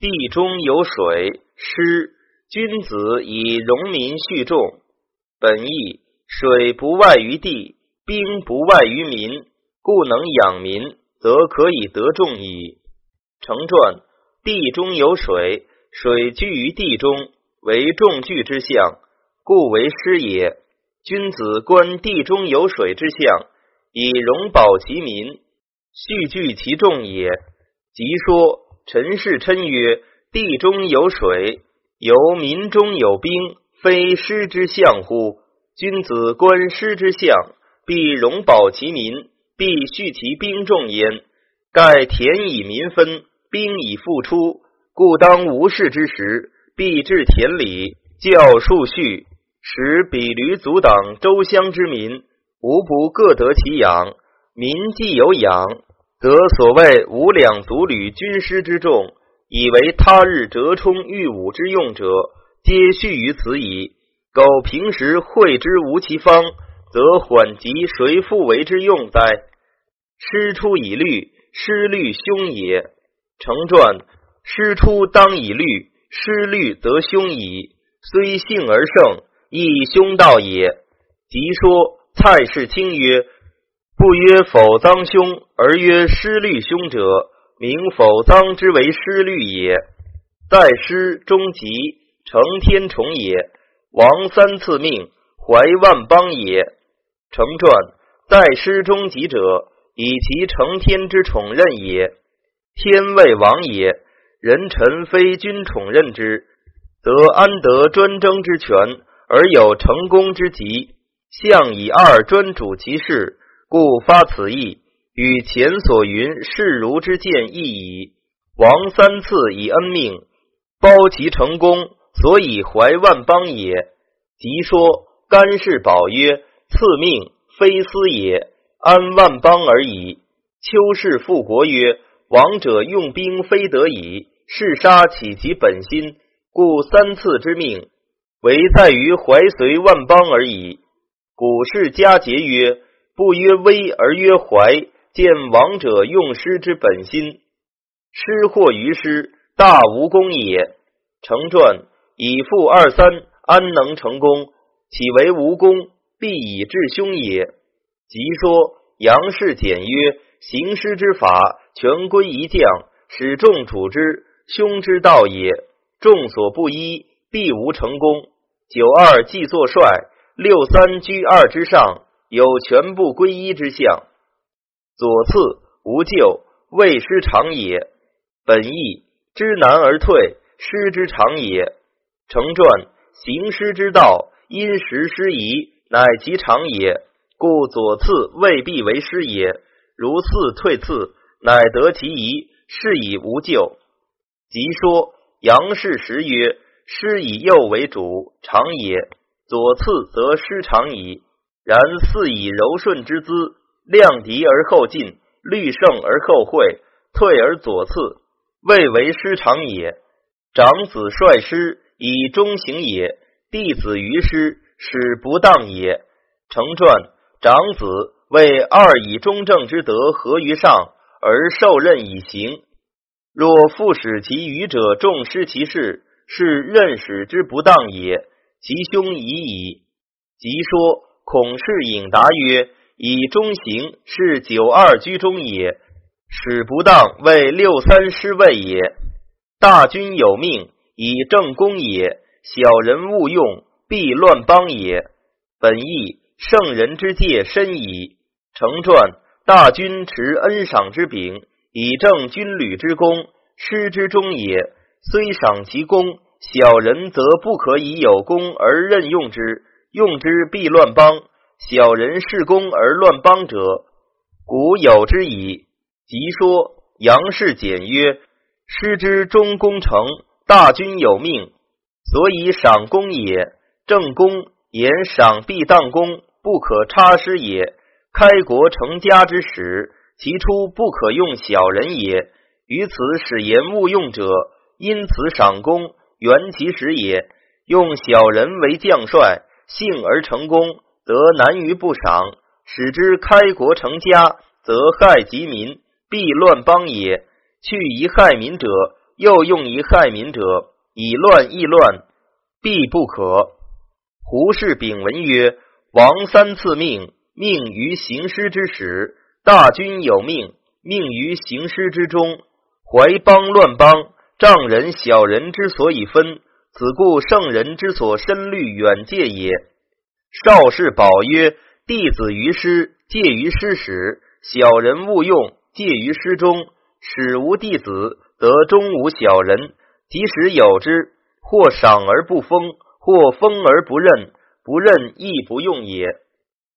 地中有水湿，君子以容民蓄众。本意水不外于地，兵不外于民，故能养民，则可以得众矣。成传：地中有水，水居于地中，为众聚之象，故为师也。君子观地中有水之象，以容保其民，蓄聚其众也。即说陈氏琛曰：“地中有水，由民中有兵，非师之象乎？君子观师之象，必容保其民，必蓄其兵众焉。盖田以民分。”兵以复出，故当无事之时，必至田里，教数序，使比驴阻挡周乡之民，无不各得其养。民既有养，则所谓五两足履军师之众，以为他日折冲御武之用者，皆蓄于此矣。苟平时会之无其方，则缓急谁复为之用哉？师出以律，师律凶也。成传：师出当以律，师律则凶矣。虽幸而胜，亦凶道也。即说蔡氏卿曰：“不曰否臧凶，而曰失律凶者，名否臧之为失律也。在师中吉，承天宠也。王三次命，怀万邦也。成传：在师中吉者，以其承天之宠任也。”天为王也，人臣非君宠任之，则安得专征之权，而有成功之急？相以二专主其事，故发此意，与前所云视如之见异矣。王三次以恩命，包其成功，所以怀万邦也。即说干氏宝曰：“赐命非私也，安万邦而已。”邱氏复国曰。王者用兵非得已，是杀起其本心，故三次之命，唯在于怀随万邦而已。古世家节曰：“不曰威而曰怀，见王者用师之本心。师或于师，大无功也。”成传以负二三，安能成功？岂为无功，必以至凶也。即说杨氏简曰。行师之法，全归一将，使众处之，凶之道也。众所不依，必无成功。九二既作帅，六三居二之上，有全部归一之象。左次无咎，未失常也。本意知难而退，失之常也。成传行师之道，因时失宜，乃其常也。故左次未必为师也。如次退次，乃得其宜，是以无咎。即说杨氏时曰：“师以右为主，常也；左次则失常矣。然似以柔顺之姿，量敌而后进，虑胜而后会，退而左次，未为师常也。长子率师以忠行也，弟子于师使不当也。成传长子。”为二以中正之德合于上，而受任以行。若复使其愚者重失其事，是任使之不当也，其凶已矣。即说孔氏引答曰：“以中行是九二居中也，使不当为六三失位也。大军有命，以正功也；小人勿用，必乱邦也。本意圣人之戒深矣。”成传大军持恩赏之柄，以正军旅之功，师之中也。虽赏其功，小人则不可以有功而任用之，用之必乱邦。小人恃功而乱邦者，古有之矣。即说杨氏简曰：师之中功成，大军有命，所以赏功也。正功言赏必当功，不可差失也。开国成家之始，其初不可用小人也。于此使言勿用者，因此赏功，原其实也。用小人为将帅，幸而成功，则难于不赏；使之开国成家，则害及民，必乱邦也。去以害民者，又用以害民者，以乱易乱，必不可。胡氏丙文曰：王三次命，命于行师之始；大军有命，命于行师之中。怀邦乱邦，丈人小人之所以分，此故圣人之所深虑远戒也。少氏宝曰：弟子于师，戒于师始；小人勿用，戒于师中。始无弟子，则终无小人。即使有之，或赏而不封，或封而不任，不任亦不用也。